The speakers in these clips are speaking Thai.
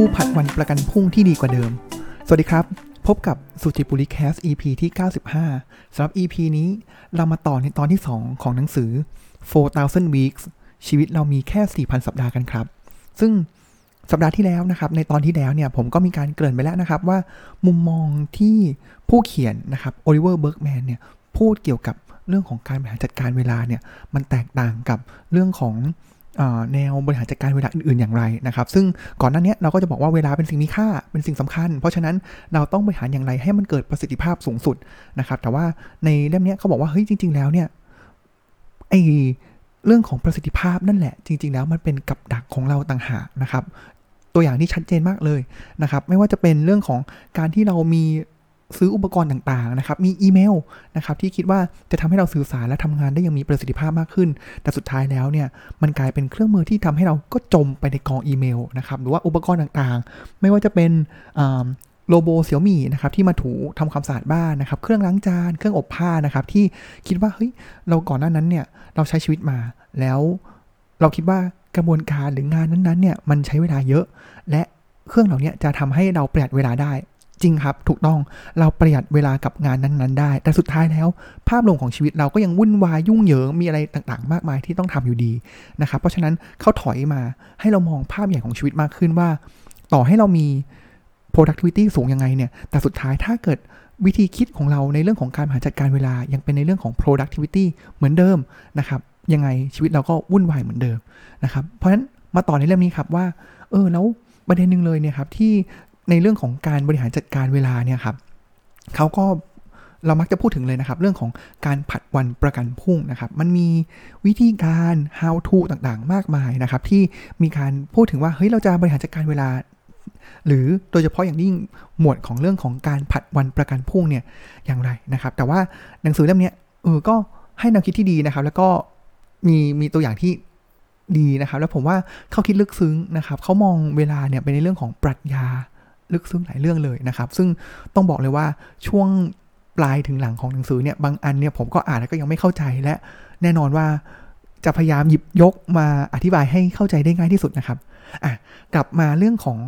ผู้ผัดวันประกันพรุ่งที่ดีกว่าเดิม สวัสดีครับ พบกับสุจิปุลิ Cast EP ที่ 95 สำหรับ EP นี้เรามาต่อในตอนที่ 2 ของหนังสือ 4,000 Weeks ชีวิตเรามีแค่ 4,000 สัปดาห์กันครับ ซึ่งสัปดาห์ที่แล้วนะครับ ในตอนที่แล้วเนี่ยผมก็มีการเกริ่นไปแล้วนะครับว่ามุมมองที่ผู้เขียนนะครับ Oliver Burkeman เนี่ยพูดเกี่ยวกับเรื่องของการบริหารจัดการเวลาเนี่ยมันแตกต่างกับเรื่องของ แนวบริหารจัดการเวลาอื่นๆอย่างไรนะครับ ซึ่งก่อนหน้านี้เราก็จะบอกว่าเวลาเป็นสิ่งมีค่าเป็นสิ่งสำคัญ เพราะฉะนั้นเราต้องบริหารอย่างไรให้มันเกิดประสิทธิภาพสูงสุดนะครับ แต่ว่าในเล่มนี้เขาบอกว่าเฮ้ยจริง ๆ แล้วเนี่ยไอเรื่องของประสิทธิภาพนั่นแหละ จริง ๆ แล้วมันเป็นกับดักของเราต่างหากนะครับ ตัวอย่างที่ชัดเจนมากเลยนะครับ ไม่ว่าจะเป็นเรื่องของการที่เรามี ซื้ออุปกรณ์ต่างๆนะครับ มีอีเมลนะครับที่คิดว่าจะทำให้เราสื่อสารและทำงานได้อยังมีประสิทธิภาพมากขึ้น แต่สุดท้ายแล้วเนี่ยมันกลายเป็นเครื่องมือที่ทำให้เราก็จมไปในกองอีเมลนะครับหรือว่าอุปกรณ์ต่างๆ ไม่ว่าจะเป็นโลโบเสี่ยวมี่นะครับที่มาถูทำความสะอาดบ้านนะครับ เครื่องล้างจานเครื่องอบผ้านะครับที่คิดว่าเฮ้ยเราก่อนหน้านั้นเนี่ยเราใช้ชีวิตมา แล้วเราคิดว่ากระบวนการหรืองานนั้นๆเนี่ยมันใช้เวลาเยอะ และเครื่องเหล่านี้จะทำให้เราประหยัดเวลาได้ จริงครับถูกต้องเราประหยัดเวลากับงานนั้นๆได้ แต่สุดท้ายแล้ว ภาพรวมของชีวิตเราก็ยังวุ่นวายยุ่งเหยิงมีอะไรต่างๆ มากมายที่ต้องทำอยู่ดีนะครับเพราะฉะนั้นเขาถอยมาให้เรามองภาพใหญ่ของชีวิตมากขึ้นว่า ต่อให้เรามี productivity สูงยังไงเนี่ยแต่สุดท้ายถ้าเกิดวิธีคิดของเราในเรื่องของการบริหารจัดการเวลายังเป็นในเรื่องของ productivity เหมือนเดิมนะครับยังไงชีวิตเราก็วุ่นวายเหมือนเดิมนะครับเพราะฉะนั้นมาต่อในเรื่องนี้ครับว่าเออแล้วประเด็นหนึ่งเลยเนี่ยครับที่ ในเรื่องของการบริหารจัดการเวลาเนี่ยครับเขาก็เรามักจะพูดถึงเลยนะครับ เรื่องของการผัดวันประกันพรุ่งนะครับ มันมีวิธีการ how to ต่างๆ มากมายนะครับ ที่มีการพูดถึงว่าเฮ้ยเราจะบริหารจัดการเวลา หรือโดยเฉพาะอย่างยิ่งหมวดของเรื่องของการผัดวันประกันพรุ่งเนี่ยอย่างไรนะครับ แต่ว่าหนังสือเล่มนี้เออก็ให้แนวคิดที่ดีนะครับ แล้วก็มีมีตัวอย่างที่ดีนะครับ แล้วผมว่าเขาคิดลึกซึ้งนะครับเขามองเวลาเนี่ยเป็นในเรื่องของปรัชญา ลึกซึ้งหลายเรื่องเลยนะครับ ซึ่งต้องบอกเลยว่าช่วงปลายถึงหลังของหนังสือเนี่ยบางอันเนี่ยผมก็อ่านแล้วก็ยังไม่เข้าใจและแน่นอนว่าจะพยายามหยิบยกมาอธิบายให้เข้าใจได้ง่ายที่สุดนะครับอะกลับมาเรื่องของ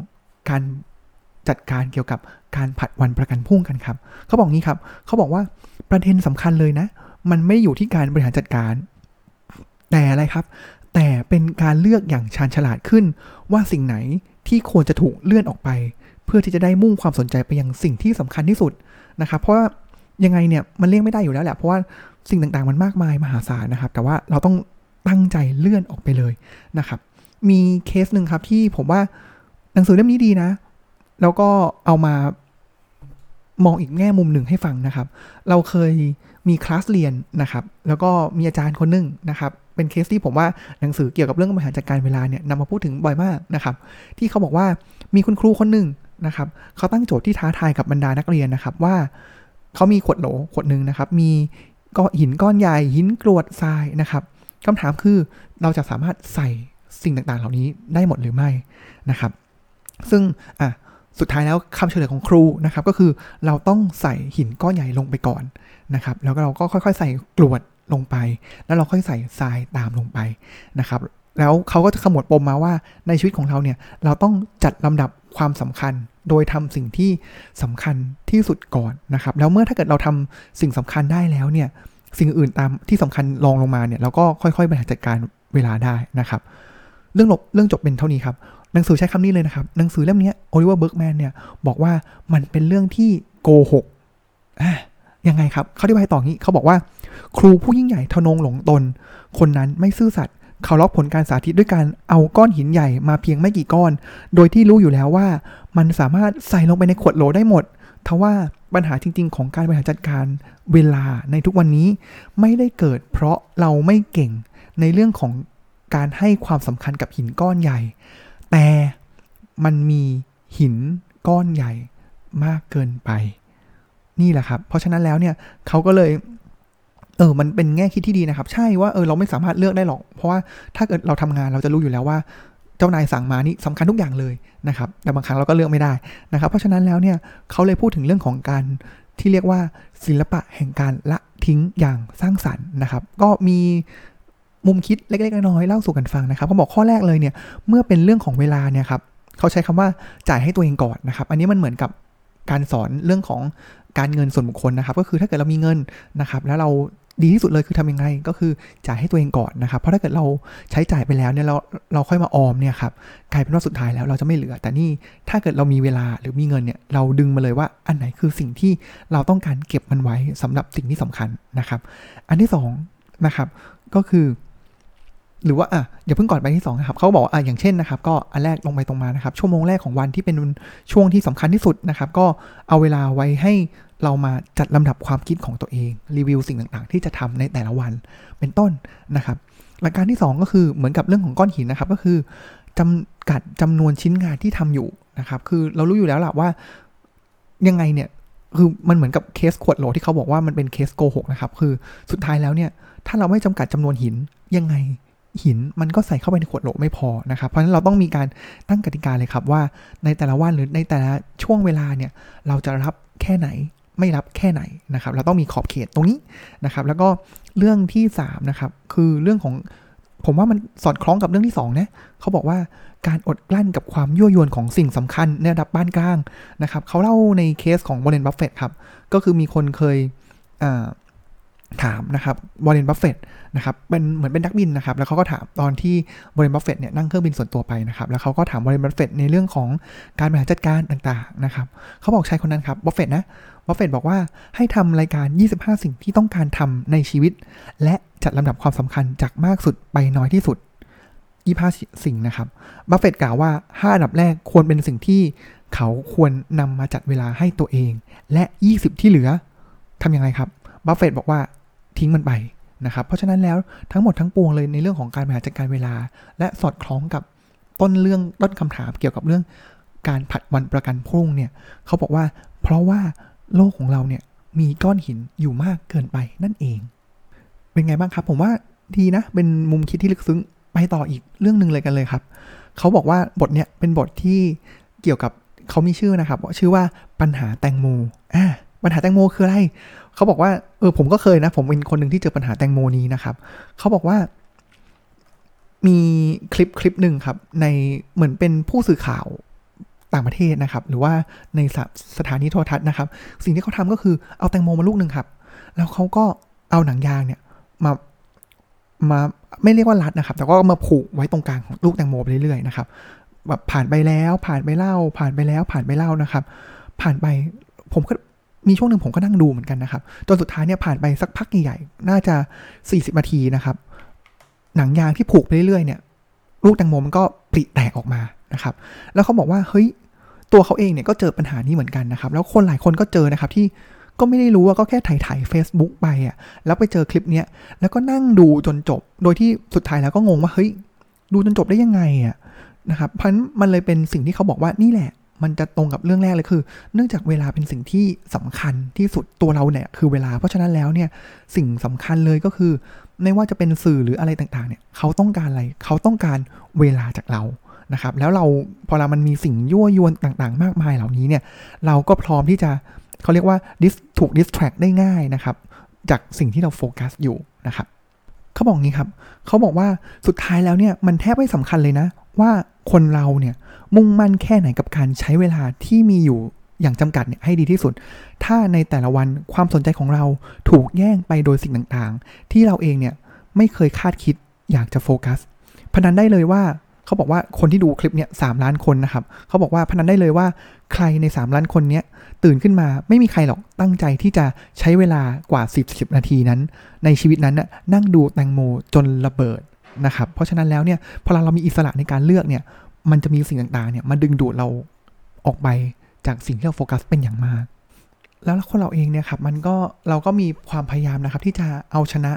การจัดการเกี่ยวกับการผัดวันประกันพรุ่งกันครับเขาบอกงี้ครับเขาบอกว่าประเด็นสำคัญเลยนะ มันไม่อยู่ที่การบริหารจัดการ แต่อะไรครับ แต่เป็นการเลือกอย่างชาญฉลาดขึ้น ว่าสิ่งไหนที่ควรจะถูกเลื่อนออกไป เพื่อที่จะได้มุ่งความสนใจไปยังสิ่งที่สำคัญที่สุดนะครับ เพราะว่ายังไงเนี่ยมันเลี่ยงไม่ได้อยู่แล้วแหละเพราะว่าสิ่งต่างๆมันมากมายมหาศาลนะครับ แต่ว่าเราต้องตั้งใจเลื่อนออกไปเลยนะครับ มีเคสหนึ่งครับที่ผมว่าหนังสือเล่มนี้ดีนะ แล้วก็เอามามองอีกแง่มุมหนึ่งให้ฟังนะครับ เราเคยมีคลาสเรียนนะครับ แล้วก็มีอาจารย์คนหนึ่งนะครับ เป็นเคสที่ผมว่าหนังสือเกี่ยวกับเรื่องบริหารจัดการเวลาเนี่ยนำมาพูดถึงบ่อยมากนะครับ ที่เขาบอกว่ามีคุณครูคนหนึ่ง นะครับเขาตั้งโจทย์ที่ท้าทายกับบรรดานักเรียนนะครับว่าเขามีขวดโหลขวดหนึ่งนะครับมีก้อนหินก้อนใหญ่หินกรวดทรายนะครับคำถามคือเราจะสามารถใส่สิ่งต่างๆ เหล่านี้ได้หมดหรือไม่นะครับ ซึ่งอะสุดท้ายแล้วคำเฉลยของครูนะครับ ก็คือเราต้องใส่หินก้อนใหญ่ลงไปก่อนนะครับ แล้วก็เราก็ค่อยๆ ใส่กรวดลงไป แล้วเราค่อยใส่ทรายตามลงไปนะครับ แล้วเขาก็จะขมวดปมมาว่าในชีวิตของเราเนี่ยเราต้องจัดลำดับ ความสำคัญ โดยทำสิ่งที่สำคัญที่สุดก่อนนะครับ แล้วเมื่อถ้าเกิดเราทำสิ่งสำคัญได้แล้วเนี่ย สิ่งอื่นตามที่สำคัญรองลงมาเนี่ยเราก็ค่อยๆบริหารจัดการเวลาได้นะครับ เรื่องจบเรื่องจบเป็นเท่านี้ครับ หนังสือใช้คำนี้เลยนะครับ หนังสือเล่มนี้ Oliver Burkeman เนี่ยบอกว่ามันเป็นเรื่องที่โกหกอะยังไงครับเขาอธิบายต่องี้เขาบอกว่า ครูผู้ยิ่งใหญ่ทนงหลงตน คนนั้นไม่ซื่อสัตย์ เขาล็อกผลการสาธิตด้วยการเอาก้อนหินใหญ่มาเพียงไม่กี่ก้อน โดยที่รู้อยู่แล้วว่ามันสามารถใส่ลงไปในขวดโหลได้หมดทว่าปัญหาจริง ๆ ของการบริหารจัดการเวลาในทุกวันนี้ไม่ได้เกิดเพราะเราไม่เก่งในเรื่องของการให้ความสำคัญกับหินก้อนใหญ่ แต่มันมีหินก้อนใหญ่มากเกินไป นี่แหละครับ เพราะฉะนั้นแล้วเนี่ยเขาก็เลย เออ มันเป็นแง่คิดที่ดีนะครับ ใช่ว่าเออเราไม่สามารถเลือกได้หรอก เพราะว่าถ้าเกิดเราทำงานเราจะรู้อยู่แล้วว่า เจ้านายสั่งมานี่สำคัญทุกอย่างเลยนะครับ แต่บางครั้งเราก็เลือกไม่ได้นะครับ เพราะฉะนั้นแล้วเนี่ยเขาเลยพูดถึงเรื่องของการที่เรียกว่าศิลปะแห่งการละทิ้งอย่างสร้างสรรค์นะครับ ก็มีมุมคิดเล็กๆน้อยๆเล่าสู่กันฟังนะครับเขาบอกข้อแรกเลยเนี่ยเมื่อเป็นเรื่องของเวลาเนี่ยครับเขาใช้คำว่าจ่ายให้ตัวเองก่อนนะครับ อันนี้มันเหมือนกับการสอนเรื่องของการเงินส่วนบุคคลนะครับ ก็คือถ้าเกิดเรามีเงินนะครับ แล้วเรา ดีที่สุดเลยคือทำยังไงก็คือจ่ายให้ตัวเองก่อนนะครับ เพราะถ้าเกิดเราใช้จ่ายไปแล้วเนี่ยเราเราค่อยมาออมเนี่ยครับกลายเป็นว่าสุดท้ายแล้วเราจะไม่เหลือ แต่นี่ถ้าเกิดเรามีเวลาหรือมีเงินเนี่ยเราดึงมาเลยว่าอันไหนคือสิ่งที่เราต้องการเก็บมันไว้สำหรับสิ่งที่สำคัญนะครับ อันที่2นะครับก็คือหรือว่าอะอย่าเพิ่งก่อนไปที่2นะครับเขาบอกว่าอะอย่างเช่นนะครับ ก็อันแรกลงไปตรงมานะครับ ชั่วโมงแรกของวันที่เป็นช่วงที่สำคัญที่สุดนะครับ ก็เอาเวลาไว้ให้ เรามาจัดลำดับความคิดของตัวเอง รีวิวสิ่งต่างๆ ที่จะทำในแต่ละวันเป็นต้นนะครับ หลักการที่ 2 ก็คือเหมือนกับเรื่องของก้อนหินนะครับ ก็คือจำกัดจำนวนชิ้นงานที่ทำอยู่นะครับ คือเรารู้อยู่แล้วแหละว่ายังไงเนี่ยคือมันเหมือนกับเคสขวดโหลที่เขาบอกว่ามันเป็นเคสโกหกนะครับ คือสุดท้ายแล้วเนี่ย ถ้าเราไม่จำกัดจำนวนหินยังไงหินมันก็ใส่เข้าไปในขวดโหลไม่พอนะครับ เพราะฉะนั้นเราต้องมีการตั้งกติกาเลยครับว่าในแต่ละวันหรือในแต่ละช่วงเวลาเนี่ย เราจะรับแค่ไหน ไม่รับแค่ไหนนะครับ เราต้องมีขอบเขตตรงนี้นะครับ แล้วก็เรื่องที่3นะครับคือเรื่องของผมว่ามันสอดคล้องกับเรื่องที่2นะเขาบอกว่าการอดกลั้นกับความยั่วยวนของสิ่งสำคัญในระดับปานกลางนะครับเขาเล่าในเคสของ Warren Buffett ครับก็คือมีคนเคย ถามนะครับ Warren Buffett นะครับเป็นเหมือนเป็นนักบินนะครับ แล้วเขาก็ถามตอนที่ Warren Buffett เนี่ยนั่งเครื่องบินส่วนตัวไปนะครับ แล้วเขาก็ถาม Warren Buffett ในเรื่องของการบริหารจัดการต่างๆนะครับเขาบอกชายคนนั้นครับบัฟเฟตนะบัฟเฟตบอกว่าให้ทำรายการ 25 สิ่งที่ต้องการทำในชีวิต และจัดลำดับความสำคัญจากมากสุดไปน้อยที่สุด25สิ่งนะครับบัฟเฟตกล่าวว่า 5 อันดับแรกควรเป็นสิ่งที่เขาควรนำมาจัดเวลาให้ตัวเอง และ 20 ที่เหลือทำยังไงครับ บัฟเฟตบอกว่าทิ้งมันไปนะครับ เพราะฉะนั้นแล้วทั้งหมดทั้งปวงเลยในเรื่องของการบริหารจัดการเวลา และสอดคล้องกับต้นเรื่องต้นคำถามเกี่ยวกับเรื่องการผัดวันประกันพรุ่งเนี่ยเขาบอกว่าเพราะว่าโลกของเราเนี่ยมีก้อนหินอยู่มากเกินไปนั่นเอง เป็นไงบ้างครับ ผมว่าดีนะ เป็นมุมคิดที่ลึกซึ้งไปต่ออีกเรื่องหนึ่งเลยกันเลยครับ เขาบอกว่าบทเนี่ยเป็นบทที่เกี่ยวกับเขามีชื่อนะครับชื่อว่าปัญหาแตงโมอ่าปัญหาแตงโมคืออะไร เขาบอกว่าเออผมก็เคยนะ ผมเป็นคนหนึ่งที่เจอปัญหาแตงโมนี้นะครับ เขาบอกว่ามีคลิปคลิปหนึ่งครับ ในเหมือนเป็นผู้สื่อข่าวต่างประเทศนะครับ หรือว่าในสสถานีโทรทัศน์นะครับ สิ่งที่เขาทำก็คือเอาแตงโมมาลูกหนึ่งครับ แล้วเขาก็เอาหนังยางเนี่ยมามาไม่เรียกว่ารัดนะครับ แต่ก็มาผูกไว้ตรงกลางของลูกแตงโมไปเรื่อยๆนะครับแบบผ่านไปแล้วผ่านไปเล่า ผ่านไปแล้วผ่านไปเล่านะครับ ผ่านไปผมก็ มีช่วงหนึ่งผมก็นั่งดูเหมือนกันนะครับจนสุดท้ายเนี่ยผ่านไปสักพักใหญ่ๆน่าจะ 40นาทีนะครับ หนังยางที่ผูกไปเรื่อยๆเนี่ย ลูกแตงโมมันก็ปริแตกออกมานะครับ แล้วเขาบอกว่าเฮ้ยตัวเขาเองเนี่ยก็เจอปัญหานี้เหมือนกันนะครับ แล้วคนหลายคนก็เจอนะครับที่ก็ไม่ได้รู้ว่าก็แค่ถ่ายถ่าย Facebook ไปอะแล้วไปเจอคลิปเนี้ยแล้วก็นั่งดูจนจบ โดยที่สุดท้ายแล้วก็งงว่าเฮ้ยดูจนจบได้ยังไงอะนะครับเพราะมันเลยเป็นสิ่งที่เขาบอกว่านี่แหละ มันจะตรงกับเรื่องแรกเลยคือ เนื่องจากเวลาเป็นสิ่งที่สำคัญที่สุดตัวเราเนี่ยคือเวลาเพราะฉะนั้นแล้วเนี่ยสิ่งสำคัญเลยก็คือ ไม่ว่าจะเป็นสื่อหรืออะไรต่างๆเนี่ยเขาต้องการอะไรเขาต้องการเวลาจากเรานะครับแล้วเราพอเรามันมีสิ่งยั่วยวนต่างๆ มากมายเหล่านี้เนี่ยเราก็พร้อมที่จะเขาเรียกว่าถูกดิสแทรกได้ง่ายนะครับจากสิ่งที่เราโฟกัสอยู่นะครับเขาบอกงี้ครับเขาบอกว่าสุดท้ายแล้วเนี่ยมันแทบไม่สำคัญเลยนะ ว่าคนเราเนี่ย มุ่งมั่นแค่ไหนกับการใช้เวลาที่มีอยู่อย่างจำกัดเนี่ยให้ดีที่สุด ถ้าในแต่ละวันความสนใจของเราถูกแย่งไปโดยสิ่งต่างๆ ที่เราเองเนี่ยไม่เคยคาดคิดอยากจะโฟกัส พนันได้เลยว่าเขาบอกว่าคนที่ดูคลิปเนี่ยสล้านคนนะครับเขาบอกว่าพนันได้เลยว่าใครใน 3 ล้านคนเนี้ยตื่นขึ้นมาไม่มีใครหรอกตั้งใจที่จะใช้เวลากว่า 10 10 นาทีนั้น ในชีวิตนั้นน่ะนั่งดูแตงโมจนระเบิดนะครับเพราะฉะนั้นแล้วเนี่ยพอเรามีอิสระในการเลือกเนี่ย มันจะมีสิ่งต่างๆเนี่ยมาดึงดูดเราออกไปจากสิ่งที่เราโฟกัสเป็นอย่างมาก แล้วคนเราเองเนี่ยครับมันก็เราก็มีความพยายามนะครับที่จะเอาชนะ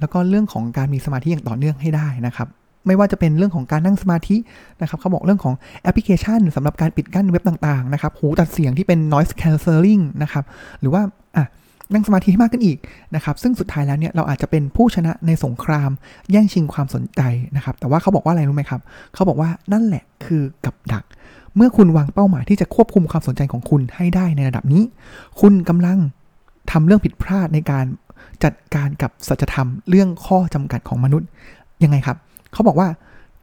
แล้วก็เรื่องของการมีสมาธิอย่างต่อเนื่องให้ได้นะครับไม่ว่าจะเป็นเรื่องของการนั่งสมาธินะครับเขาบอกเรื่องของแอปพลิเคชันสำหรับการปิดกั้นเว็บต่างๆนะครับหูตัดเสียงที่เป็น noise cancelling นะครับ หรือว่าอะ นั่งสมาธิให้มากขึ้นอีกนะครับ ซึ่งสุดท้ายแล้วเนี่ยเราอาจจะเป็นผู้ชนะในสงคราม แย่งชิงความสนใจนะครับ แต่ว่าเขาบอกว่าอะไรรู้ไหมครับเขาบอกว่านั่นแหละคือกับดัก เมื่อคุณวางเป้าหมายที่จะควบคุมความสนใจของคุณให้ได้ในระดับนี้ คุณกำลังทำเรื่องผิดพลาดในการจัดการกับสัจธรรมเรื่องข้อจำกัดของมนุษย์ยังไงครับ เขาบอกว่า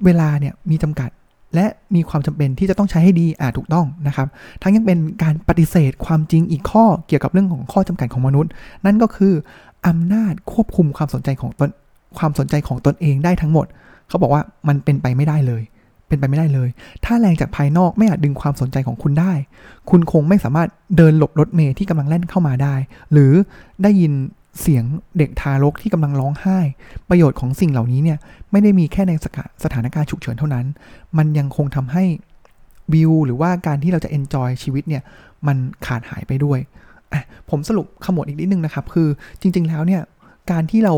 เวลาเนี่ยมีจำกัด และมีความจำเป็นที่จะต้องใช้ให้ดีอ่าถูกต้องนะครับ ทั้งยังเป็นการปฏิเสธความจริงอีกข้อเกี่ยวกับเรื่องของข้อจำกัดของมนุษย์ นั่นก็คืออำนาจควบคุมความสนใจของตนความสนใจของตนเองได้ทั้งหมด เขาบอกว่ามันเป็นไปไม่ได้เลย เป็นไปไม่ได้เลย ถ้าแรงจากภายนอกไม่อาจดึงความสนใจของคุณได้ คุณคงไม่สามารถเดินหลบรถเมย์ที่กำลังแล่นเข้ามาได้ หรือได้ยิน เสียงเด็กทารกที่กำลังร้องไห้ ประโยชน์ของสิ่งเหล่านี้เนี่ยไม่ได้มีแค่ในสถานการณ์ฉุกเฉินเท่านั้น มันยังคงทำให้วิวหรือว่าการที่เราจะ enjoy ชีวิตเนี่ยมันขาดหายไปด้วยอะผมสรุปขมวดอีกนิดนึงนะครับ คือจริง ๆแล้วเนี่ยการที่เรา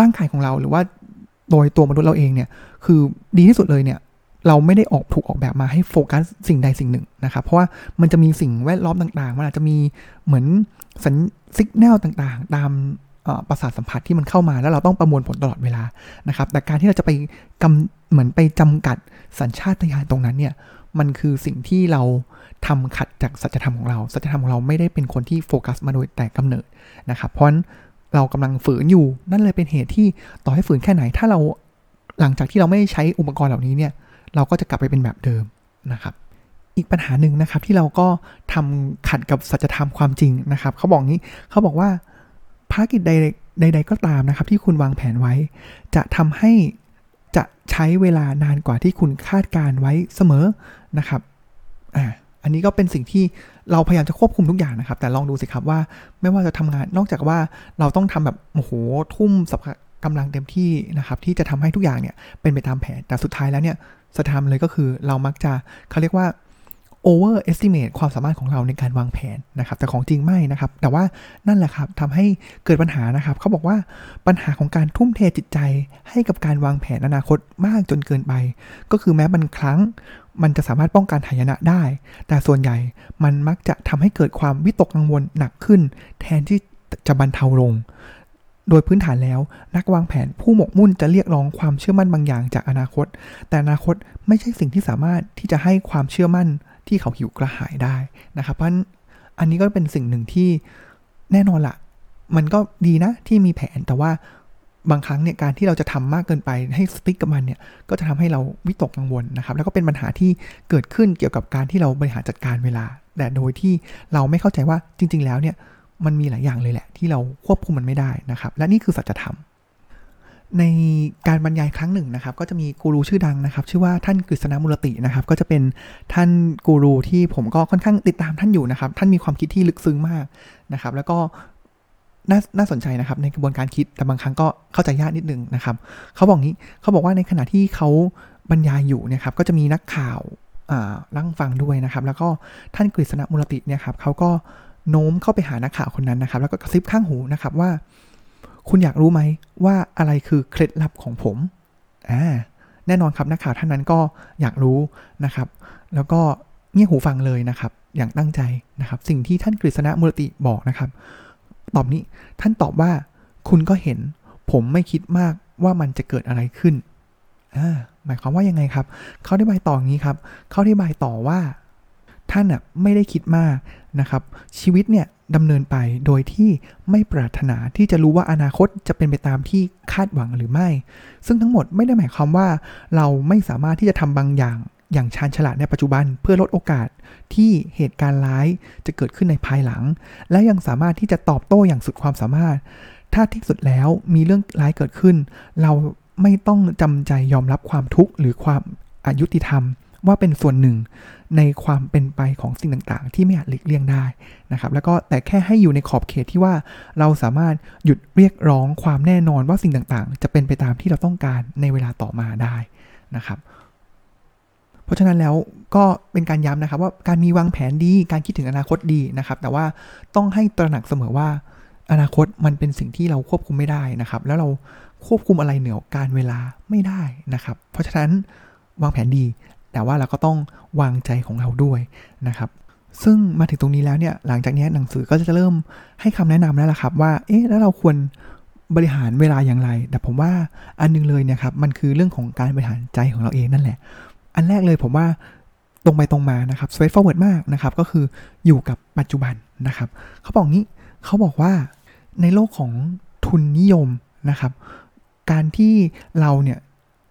ร่างกายของเราหรือว่าโดยตัวมนุษย์เราเองเนี่ยคือดีที่สุดเลยเนี่ย เราไม่ได้ออกถูกออกแบบมาให้โฟกัสสิ่งใดสิ่งหนึ่งนะครับ เพราะว่ามันจะมีสิ่งแวดล้อมต่างๆ มันอาจจะมีเหมือนสัญ signal ต่างๆ ตามประสาทสัมผัสที่มันเข้ามาแล้วเราต้องประมวลผลตลอดเวลานะครับ แต่การที่เราจะไปกำเหมือนไปจำกัดสัญชาตญาณตรงนั้นเนี่ย มันคือสิ่งที่เราทำขัดจากสัจธรรมของเรา สัจธรรมของเราไม่ได้เป็นคนที่โฟกัสมาโดยแต่กำเนิดนะครับ เพราะฉะนั้นเรากำลังฝืนอยู่นั่นเลยเป็นเหตุที่ต่อให้ฝืนแค่ไหน ถ้าเราหลังจากที่เราไม่ใช้อุปกรณ์เหล่านี้เนี่ย เราก็จะกลับไปเป็นแบบเดิมนะครับ อีกปัญหาหนึ่งนะครับที่เราก็ทำขัดกับสัจธรรมความจริงนะครับเขาบอกงี้เขาบอกว่าภารกิจใดใด ๆ ก็ตามนะครับ ที่คุณวางแผนไว้ จะทำให้จะใช้เวลานานกว่าที่คุณคาดการไว้เสมอนะครับอ่าอันนี้ก็เป็นสิ่งที่เราพยายามจะควบคุมทุกอย่างนะครับ แต่ลองดูสิครับว่าไม่ว่าจะทำงานนอกจากว่าเราต้องทำแบบโอ้โหทุ่มสับกำลังเต็มที่นะครับ ที่จะทำให้ทุกอย่างเนี่ยเป็นไปตามแผนแต่สุดท้ายแล้วเนี่ย สถานเลยก็คือเรามักจะเขาเรียกว่า over estimate ความสามารถของเราในการวางแผนนะครับ แต่ของจริงไม่นะครับ แต่ว่านั่นแหละครับทำให้เกิดปัญหานะครับ เขาบอกว่าปัญหาของการทุ่มเทจิตใจให้กับการวางแผนอนาคตมากจนเกินไป ก็คือแม้บางครั้งมันจะสามารถป้องกันหายนะได้ แต่ส่วนใหญ่มันมักจะทำให้เกิดความวิตกกังวลหนักขึ้น แทนที่จะบรรเทาลง โดยพื้นฐานแล้วนักวางแผนผู้หมกมุ่นจะเรียกร้องความเชื่อมั่นบางอย่างจากอนาคต แต่อนาคตไม่ใช่สิ่งที่สามารถที่จะให้ความเชื่อมั่นที่เขาหิวกระหายได้นะครับ เพราะอันนี้ก็เป็นสิ่งหนึ่งที่แน่นอนละมันก็ดีนะที่มีแผนแต่ว่าบางครั้งเนี่ยการที่เราจะทำมากเกินไปให้สติ๊กกับมันเนี่ยก็จะทำให้เราวิตกกังวลนะครับ แล้วก็เป็นปัญหาที่เกิดขึ้นเกี่ยวกับการที่เราบริหารจัดการเวลา แต่โดยที่เราไม่เข้าใจว่าจริง ๆ แล้วเนี่ย มันมีหลายอย่างเลยแหละ ที่เราควบคุมมันไม่ได้นะครับ และนี่คือสัจธรรม ในการบรรยายครั้งหนึ่งนะครับ ก็จะมีกูรูชื่อดังนะครับ ชื่อว่าท่านกฤษณมุลตินะครับ ก็จะเป็นท่านกูรูที่ผมก็ค่อนข้างติดตามท่านอยู่นะครับ ท่านมีความคิดที่ลึกซึ้งมากนะครับ แล้วก็น่าน่าสนใจนะครับในกระบวนการคิดแต่บางครั้งก็เข้าใจยากนิดนึงนะครับเขาบอกงี้เขาบอกว่าในขณะที่เขาบรรยายอยู่เนี่ยครับก็จะมีนักข่าวนั่งฟังด้วยนะครับ แล้วก็ท่านกฤษณมุลติเนี่ยครับเขาก็ โน้มเข้าไปหานักข่าวคนนั้นนะครับ แล้วก็กระซิบข้างหูนะครับว่า คุณอยากรู้ไหมว่าอะไรคือเคล็ดลับของผมอ่าแน่นอนครับนักข่าวท่านนั้นก็อยากรู้นะครับ แล้วก็เงี่ยหูฟังเลยนะครับ อย่างตั้งใจนะครับ สิ่งที่ท่านกฤษณมุลติบอกนะครับ ตอบนี้ท่านตอบว่าคุณก็เห็น ผมไม่คิดมากว่ามันจะเกิดอะไรขึ้นอ่าหมายความว่ายังไงครับ เขาได้บายต่ออย่างนี้ครับ เขาได้บายต่อว่า ท่านอะไม่ได้คิดมากนะครับชีวิตเนี่ยดำเนินไปโดยที่ไม่ปรารถนาที่จะรู้ว่าอนาคตจะเป็นไปตามที่คาดหวังหรือไม่ ซึ่งทั้งหมดไม่ได้หมายความว่า เราไม่สามารถที่จะทำบางอย่างอย่างชาญฉลาดในปัจจุบันเพื่อลดโอกาสที่เหตุการณ์ร้ายจะเกิดขึ้นในภายหลัง และยังสามารถที่จะตอบโต้อย่างสุดความสามารถ ถ้าที่สุดแล้วมีเรื่องร้ายเกิดขึ้น เราไม่ต้องจำใจยอมรับความทุกข์หรือความอายุติธรรม ว่าเป็นส่วนหนึ่งในความเป็นไปของสิ่งต่างๆ ที่ไม่อาจหลีกเลี่ยงได้นะครับแล้วก็แต่แค่ให้อยู่ในขอบเขตที่ว่าเราสามารถหยุดเรียกร้องความแน่นอนว่าสิ่งต่างๆ จะเป็นไปตามที่เราต้องการในเวลาต่อมาได้นะครับราะฉะนั้นแล้วก็เป็นการย้ำนะครับว่าการมีวางแผนดีการคิดถึงอนาคตดีนะครับ แต่ว่าต้องให้ตระหนักเสมอว่า อนาคตมันเป็นสิ่งที่เราควบคุมไม่ได้นะครับ แล้วเราควบคุมอะไรเหนือการเวลาไม่ได้นะครับ เพราะฉะนั้นวางแผนดี แต่ว่าเราก็ต้องวางใจของเราด้วยนะครับ ซึ่งมาถึงตรงนี้แล้วเนี่ยหลังจากนี้หนังสือก็จะเริ่มให้คำแนะนำแล้วล่ะครับ ว่าเอ๊ะแล้วเราควรบริหารเวลาอย่างไร แต่ผมว่าอันนึงเลยเนี่ยครับมันคือเรื่องของการบริหารใจของเราเองนั่นแหละ อันแรกเลยผมว่าตรงไปตรงมานะครับ straight forward มากนะครับ ก็คืออยู่กับปัจจุบันนะครับ เขาบอกงี้เขาบอกว่าในโลกของทุนนิยมนะครับ การที่เราเนี่ย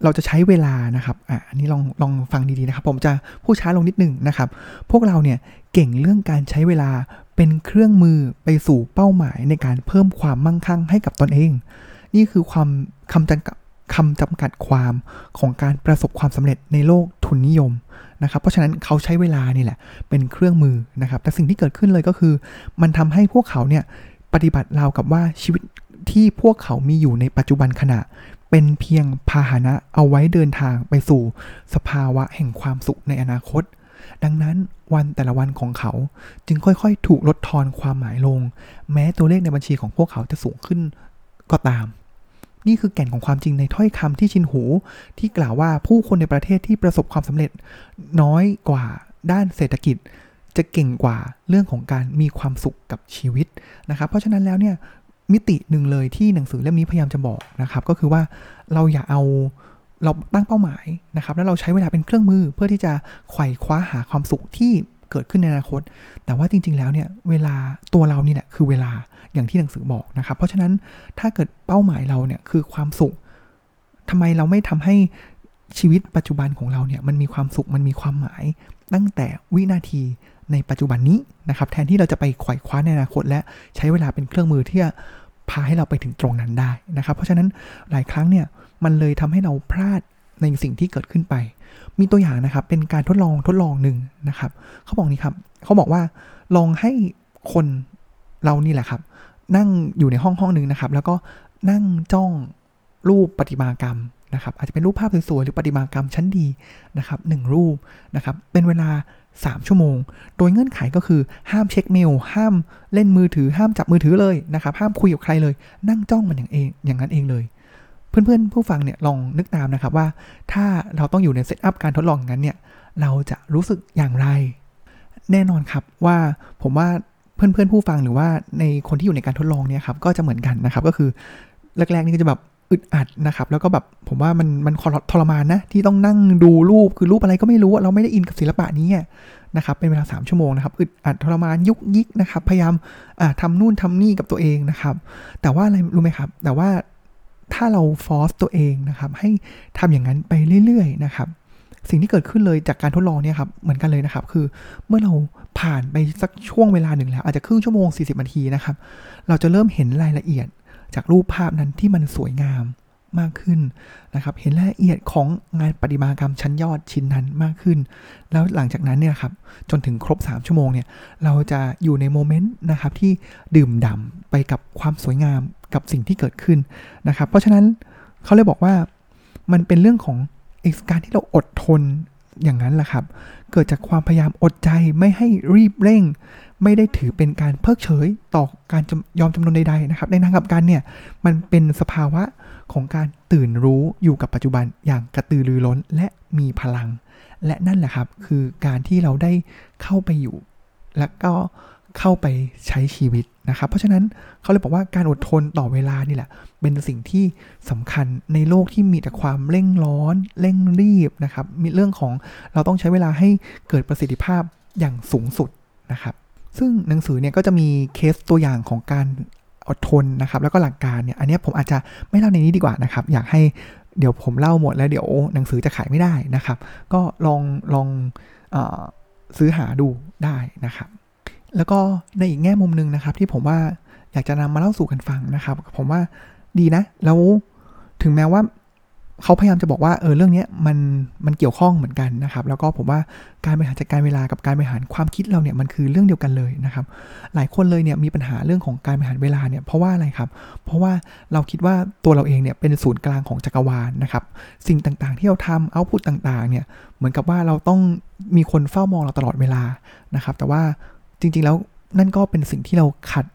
เราจะใช้เวลานะครับอะอันนี้ลองลองฟังดีๆนะครับ ผมจะพูดช้าลงนิดนึงนะครับ พวกเราเนี่ยเก่งเรื่องการใช้เวลาเป็นเครื่องมือไปสู่เป้าหมายในการเพิ่มความมั่งคั่งให้กับตนเอง นี่คือความคำจำกัดคำจำกัดความของการประสบความสำเร็จในโลกทุนนิยมนะครับ เพราะฉะนั้นเขาใช้เวลานี่แหละ เป็นเครื่องมือนะครับ แต่สิ่งที่เกิดขึ้นเลยก็คือ มันทำให้พวกเขาเนี่ยปฏิบัติราวกับว่าชีวิตที่พวกเขามีอยู่ในปัจจุบันขณะ เป็นเพียงพาหนะเอาไว้เดินทางไปสู่สภาวะแห่งความสุขในอนาคต ดังนั้นวันแต่ละวันของเขาจึงค่อยๆ ถูกลดทอนความหมายลง แม้ตัวเลขในบัญชีของพวกเขาจะสูงขึ้นก็ตาม นี่คือแก่นของความจริงในถ้อยคำที่ชินหู ที่กล่าวว่าผู้คนในประเทศที่ประสบความสำเร็จ น้อยกว่าด้านเศรษฐกิจจะเก่งกว่าเรื่องของการมีความสุขกับชีวิตนะครับ เพราะฉะนั้นแล้วเนี่ย มิติหนึ่งเลยที่หนังสือเล่มนี้พยายามจะบอกนะครับ ก็คือว่าเราอย่าเอาเราตั้งเป้าหมายนะครับ แล้วเราใช้เวลาเป็นเครื่องมือเพื่อที่จะไขว่คว้าหาความสุขที่เกิดขึ้นในอนาคต แต่ว่าจริง ๆ แล้วเนี่ย เวลาตัวเรานี่แหละคือเวลาอย่างที่หนังสือบอกนะครับ เพราะฉะนั้นถ้าเกิดเป้าหมายเราเนี่ยคือความสุขทำไมเราไม่ทำให้ชีวิตปัจจุบันของเราเนี่ยมันมีความสุขมันมีความหมาย ตั้งแต่วินาทีในปัจจุบันนี้นะครับ แทนที่เราจะไปไขว่คว้าในอนาคต และใช้เวลาเป็นเครื่องมือที่จะ พาให้เราไปถึงตรงนั้นได้นะครับ เพราะฉะนั้นหลายครั้งเนี่ยมันเลยทำให้เราพลาดในสิ่งที่เกิดขึ้นไป มีตัวอย่างนะครับเป็นการทดลองทดลองหนึ่งนะครับเขาบอกนี่ครับเขาบอกว่าลองให้คนเรานี่แหละครับ นั่งอยู่ในห้องห้องหนึ่งนะครับ แล้วก็นั่งจ้องรูปปฏิมากรรมนะครับ อาจจะเป็นรูปภาพสวยๆหรือปฏิมากรรมชั้นดีนะครับหนึ่งรูปนะครับ เป็นเวลา 3 ชั่วโมง โดยเงื่อนไขก็คือห้ามเช็คเมล ห้ามเล่นมือถือ ห้ามจับมือถือเลยนะครับ ห้ามคุยกับใครเลย นั่งจ้องมันอย่างเอง อย่างนั้นเองเลย เพื่อนๆ ผู้ฟังเนี่ยลองนึกตามนะครับว่า ถ้าเราต้องอยู่ในเซตอัพการทดลองอย่างนั้นเนี่ย เราจะรู้สึกอย่างไร แน่นอนครับว่าผมว่าเพื่อนๆ ผู้ฟังหรือว่าในคนที่อยู่ในการทดลองเนี่ยครับ ก็จะเหมือนกันนะครับ ก็คือแรกๆนี่ก็จะแบบ อึดอัดนะครับ แล้วก็แบบผมว่ามันมันทรมานนะที่ต้องนั่งดูรูปคือรูปอะไรก็ไม่รู้ เราไม่ได้อินกับศิลปะนี้นะครับเป็นเวลา 3 ชั่วโมงนะครับอึดอัดทรมานยุกยิกนะครับ พยายามทำนู่นทำนี่กับตัวเองนะครับ แต่ว่าอะไรรู้ไหมครับ แต่ว่าถ้าเราฟอสตัวเองนะครับ ให้ทำอย่างนั้นไปเรื่อยๆนะครับ สิ่งที่เกิดขึ้นเลยจากการทดลองเนี่ยครับเหมือนกันเลยนะครับ คือเมื่อเราผ่านไปสักช่วงเวลาหนึ่งแล้ว อาจจะครึ่งชั่วโมง 40นาทีนะครับ เราจะเริ่มเห็นรายละเอียด จากรูปภาพนั้นที่มันสวยงามมากขึ้นนะครับ เห็นรายละเอียดของงานปฏิมากรรมชั้นยอดชิ้นนั้นมากขึ้น แล้วหลังจากนั้นเนี่ยครับ จนถึงครบ 3 ชั่วโมงเนี่ย เราจะอยู่ในโมเมนต์นะครับที่ดื่มด่าไปกับความสวยงามกับสิ่งที่เกิดขึ้นนะครับ เพราะฉะนั้นเขาเลยบอกว่ามันเป็นเรื่องของการที่เราอดทน อย่างนั้นแหละครับ เกิดจากความพยายามอดใจไม่ให้รีบเร่ง ไม่ได้ถือเป็นการเพิกเฉยต่อการยอมจำนนใดๆนะครับ ในทางกับการเนี่ยมันเป็นสภาวะของการตื่นรู้อยู่กับปัจจุบันอย่างกระตือรือร้นและมีพลัง และนั่นแหละครับ คือการที่เราได้เข้าไปอยู่ และก็ เข้าไปใช้ชีวิตนะครับ เพราะฉะนั้นเขาเลยบอกว่าการอดทนต่อเวลานี่แหละ เป็นสิ่งที่สำคัญในโลกที่มีแต่ความเร่งร้อน เร่งรีบนะครับ มีเรื่องของเราต้องใช้เวลาให้เกิดประสิทธิภาพอย่างสูงสุดนะครับ ซึ่งหนังสือเนี่ยก็จะมีเคสตัวอย่างของการอดทนนะครับ แล้วก็หลักการเนี่ย อันนี้ผมอาจจะไม่เล่าในนี้ดีกว่านะครับ อยากให้เดี๋ยวผมเล่าหมดแล้วเดี๋ยวหนังสือจะขายไม่ได้นะครับ ก็ลองลองอซื้อหาดูได้นะครับ แล้วก็ในอีกแง่มุมหนึ่งนะครับ ที่ผมว่าอยากจะนำมาเล่าสู่กันฟังนะครับ ผมว่าดีนะ แล้วถึงแม้ว่าเขาพยายามจะบอกว่าเออเรื่องนี้มันมันเกี่ยวข้องเหมือนกันนะครับ แล้วก็ผมว่าการบริหารจัดการเวลากับการบริหารความคิดเราเนี่ยมันคือเรื่องเดียวกันเลยนะครับ หลายคนเลยเนี่ยมีปัญหาเรื่องของการบริหารเวลาเนี่ยเพราะว่าอะไรครับ เพราะว่าเราคิดว่าตัวเราเองเนี่ยเป็นศูนย์กลางของจักรวาลนะครับ สิ่งต่างๆที่เราทำเอาพุตต่างๆเนี่ยเหมือนกับว่าเราต้องมีคนเฝ้ามองเราตลอดเวลานะครับ แต่ว่า จริงๆแล้วนั่นก็เป็นสิ่งที่เราขัด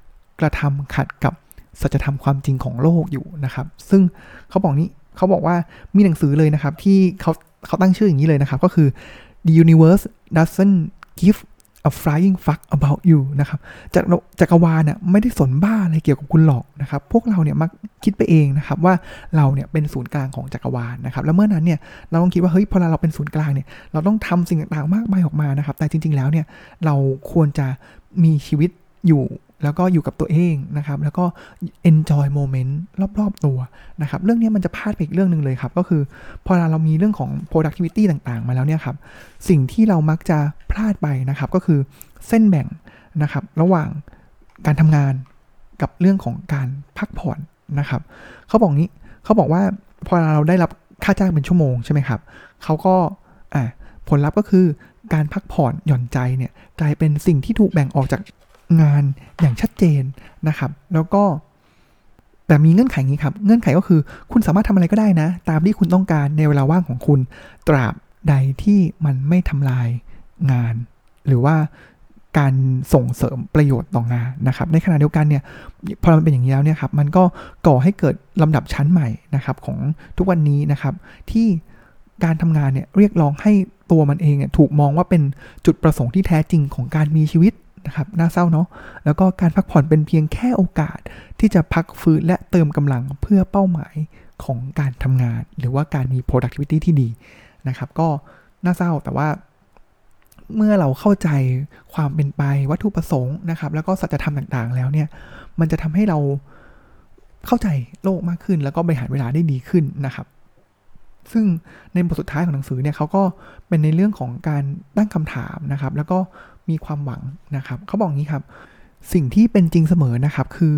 กระทำขัดกับสัจธรรมความจริงของโลกอยู่นะครับ ซึ่งเขาบอกนี้เขาบอกว่ามีหนังสือเลยนะครับ ที่เขาเขาตั้งชื่ออย่างนี้เลยนะครับ ก็คือ the universe doesn't give a flying fuck about you นะครับจากจักรวาลน่ะไม่ได้สนบ้าอะไรเกี่ยวกับคุณหรอกนะครับ พวกเราเนี่ยมัก คิดไปเองนะครับว่าเราเนี่ยเป็นศูนย์กลางของจักรวาลนะครับแล้วเมื่อนั้นเนี่ยเราต้องคิดว่าเฮ้ยพอเราเป็นศูนย์กลางเนี่ยเราต้องทำสิ่งต่างๆมากมายออกมานะครับ แต่จริง ๆแล้วเนี่ยเราควรจะมีชีวิตอยู่แล้วก็อยู่กับตัวเองนะครับ แล้วก็ enjoy moment รอบ ๆ ตัวนะครับ เรื่องนี้มันจะพลาดไปอีกเรื่องหนึ่งเลยครับ ก็คือพอเรามีเรื่องของ productivity ต่างๆ มาแล้วเนี่ยครับ สิ่งที่เรามักจะพลาดไปนะครับ ก็คือเส้นแบ่งนะครับ ระหว่างการทำงานกับเรื่องของการพักผ่อน นะครับเขาบอกนี้เขาบอกว่าพอเราได้รับค่าจ้างเป็นชั่วโมงใช่ไหมครับเขาก็อ่าผลลัพธ์ก็คือการพักผ่อนหย่อนใจเนี่ยกลายเป็นสิ่งที่ถูกแบ่งออกจากงานอย่างชัดเจนนะครับ แล้วก็แต่มีเงื่อนไขนี้ครับ เงื่อนไขก็คือคุณสามารถทำอะไรก็ได้นะ ตามที่คุณต้องการในเวลาว่างของคุณ ตราบใดที่มันไม่ทำลายงาน หรือว่า การส่งเสริมประโยชน์ต่องานนะครับ ในขณะเดียวกันเนี่ยพอมันเป็นอย่างนี้แล้วเนี่ยครับมันก็ก่อให้เกิดลำดับชั้นใหม่นะครับของทุกวันนี้นะครับที่การทำงานเนี่ยเรียกร้องให้ตัวมันเองเถูกมองว่าเป็นจุดประสงค์ที่แท้จริงของการมีชีวิตนะครับน่าเศร้าเนาะแล้วก็การพักผ่อนเป็นเพียงแค่โอกาสที่จะพักฟื้นและเติมกำลังเพื่อเป้าหมายของการทำงาน หรือว่าการมี productivity ที่ดีนะครับ ก็น่าเศร้าแต่ว่า เมื่อเราเข้าใจความเป็นไปวัตถุประสงค์นะครับ แล้วก็สัจธรรมต่างๆ แล้วเนี่ย มันจะทำให้เราเข้าใจโลกมากขึ้น แล้วก็บริหารเวลาได้ดีขึ้นนะครับ ซึ่งในบทสุดท้ายของหนังสือเนี่ยเขาก็เป็นในเรื่องของการตั้งคำถามนะครับ แล้วก็มีความหวังนะครับเขาบอกงี้ครับ สิ่งที่เป็นจริงเสมอนะครับ คือ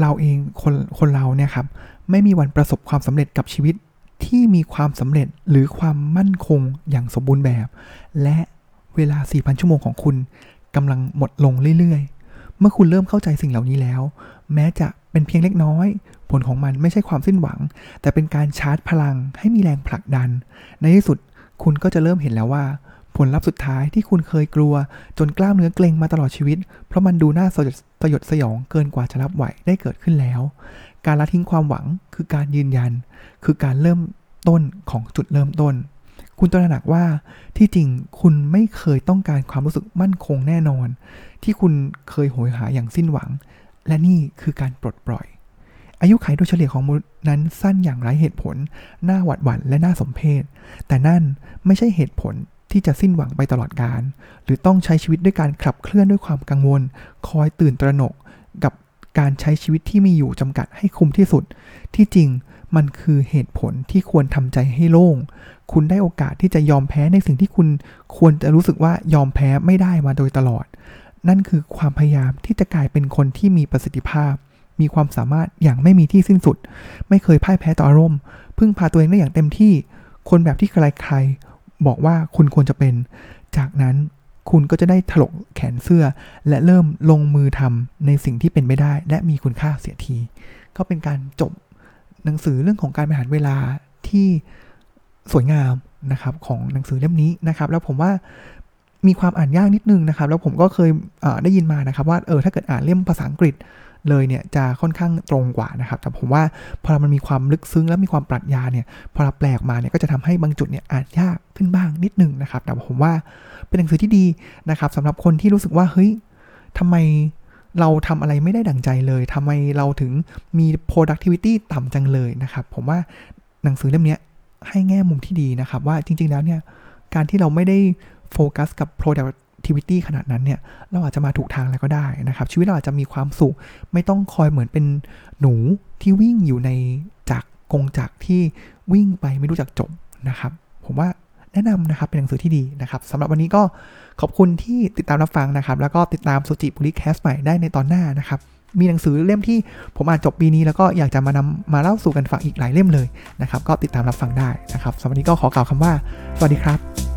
เราเองคนคนเราเนี่ยครับไม่มีวันประสบความสำเร็จกับชีวิตที่มีความสำเร็จหรือความมั่นคงอย่างสมบูรณ์แบบ และ เวลา 4,000 ชั่วโมงของคุณกำลังหมดลงเรื่อยๆ เมื่อคุณเริ่มเข้าใจสิ่งเหล่านี้แล้ว แม้จะเป็นเพียงเล็กน้อย ผลของมันไม่ใช่ความสิ้นหวัง แต่เป็นการชาร์จพลังให้มีแรงผลักดัน ในที่สุดคุณก็จะเริ่มเห็นแล้วว่า ผลลัพธ์สุดท้ายที่คุณเคยกลัว จนกล้ามเนื้อเกร็งมาตลอดชีวิต เพราะมันดูน่าสยดสยดสยองเกินกว่าจะรับไหวได้เกิดขึ้นแล้ว การละทิ้งความหวังคือการยืนยัน คือการเริ่มต้นของจุดเริ่มต้น คุณตระหนักว่าที่จริงคุณไม่เคยต้องการความรู้สึกมั่นคงแน่นอน ที่คุณเคยโหยหาอย่างสิ้นหวัง และนี่คือการปลดปล่อย อายุขัยโดยเฉลี่ยของมนุษย์นั้นสั้นอย่างไร้เหตุผล น่าหวาดหวั่นและน่าสมเพชแต่นั่นไม่ใช่เหตุผลที่จะสิ้นหวังไปตลอดกาลหรือต้องใช้ชีวิตด้วยการขับเคลื่อนด้วยความกังวล คอยตื่นตระหนกกับการใช้ชีวิตที่มีอยู่จำกัดให้คุ้มที่สุด ที่จริง มันคือเหตุผลที่ควรทำใจให้โล่ง คุณได้โอกาสที่จะยอมแพ้ในสิ่งที่คุณควรจะรู้สึกว่ายอมแพ้ไม่ได้มาโดยตลอด นั่นคือความพยายามที่จะกลายเป็นคนที่มีประสิทธิภาพ มีความสามารถอย่างไม่มีที่สิ้นสุด ไม่เคยพ่ายแพ้ต่ออารมณ์ พึ่งพาตัวเองได้อย่างเต็มที่ คนแบบที่ใครๆบอกว่าคุณควรจะเป็น จากนั้นคุณก็จะได้ถลกแขนเสื้อ และเริ่มลงมือทำในสิ่งที่เป็นไม่ได้ และมีคุณค่าเสียที ก็เป็นการจบ หนังสือเรื่องของการบริหารเวลาที่สวยงามนะครับของหนังสือเล่มนี้นะครับ แล้วผมว่ามีความอ่านยากนิดนึงนะครับ แล้วผมก็เคยได้ยินมานะครับ ว่าเออถ้าเกิดอ่านเล่มภาษาอังกฤษเลยเนี่ยจะค่อนข้างตรงกว่านะครับ แต่ผมว่าพอมันมีความลึกซึ้งและมีความปรัชญาเนี่ยพอเราแปลกมาเนี่ยก็จะทำให้บางจุดเนี่ยอ่านยากขึ้นบ้างนิดนึงนะครับ แต่ผมว่าเป็นหนังสือที่ดีนะครับสำหรับคนที่รู้สึกว่าเฮ้ยทำไม เราทำอะไรไม่ได้ดั่งใจเลยทำไมเราถึงมี productivity ต่ำจังเลยนะครับ ผมว่าหนังสือเล่มนี้ให้แง่มุมที่ดีนะครับ ว่าจริง ๆ แล้วเนี่ย การที่เราไม่ได้โฟกัสกับ productivity ขนาดนั้นเนี่ย เราอาจจะมาถูกทางแล้วก็ได้นะครับ ชีวิตเราอาจจะมีความสุข ไม่ต้องคอยเหมือนเป็นหนูที่วิ่งอยู่ในจากกงจากที่วิ่งไปไม่รู้จักจบนะครับ ผมว่า แนะนำนะครับเป็นหนังสือที่ดีนะครับสำหรับวันนี้ก็ขอบคุณที่ติดตามรับฟังนะครับ แล้วก็ติดตามสุจิบุริแคสใหม่ได้ในตอนหน้านะครับมีหนังสือเล่มที่ผมอ่านจบปีนี้แล้วก็อยากจะมานำมาเล่าสู่กันฟังอีกหลายเล่มเลยนะครับ ก็ติดตามรับฟังได้นะครับสำหรับวันนี้ก็ขอกล่าวคำว่า สวัสดีครับ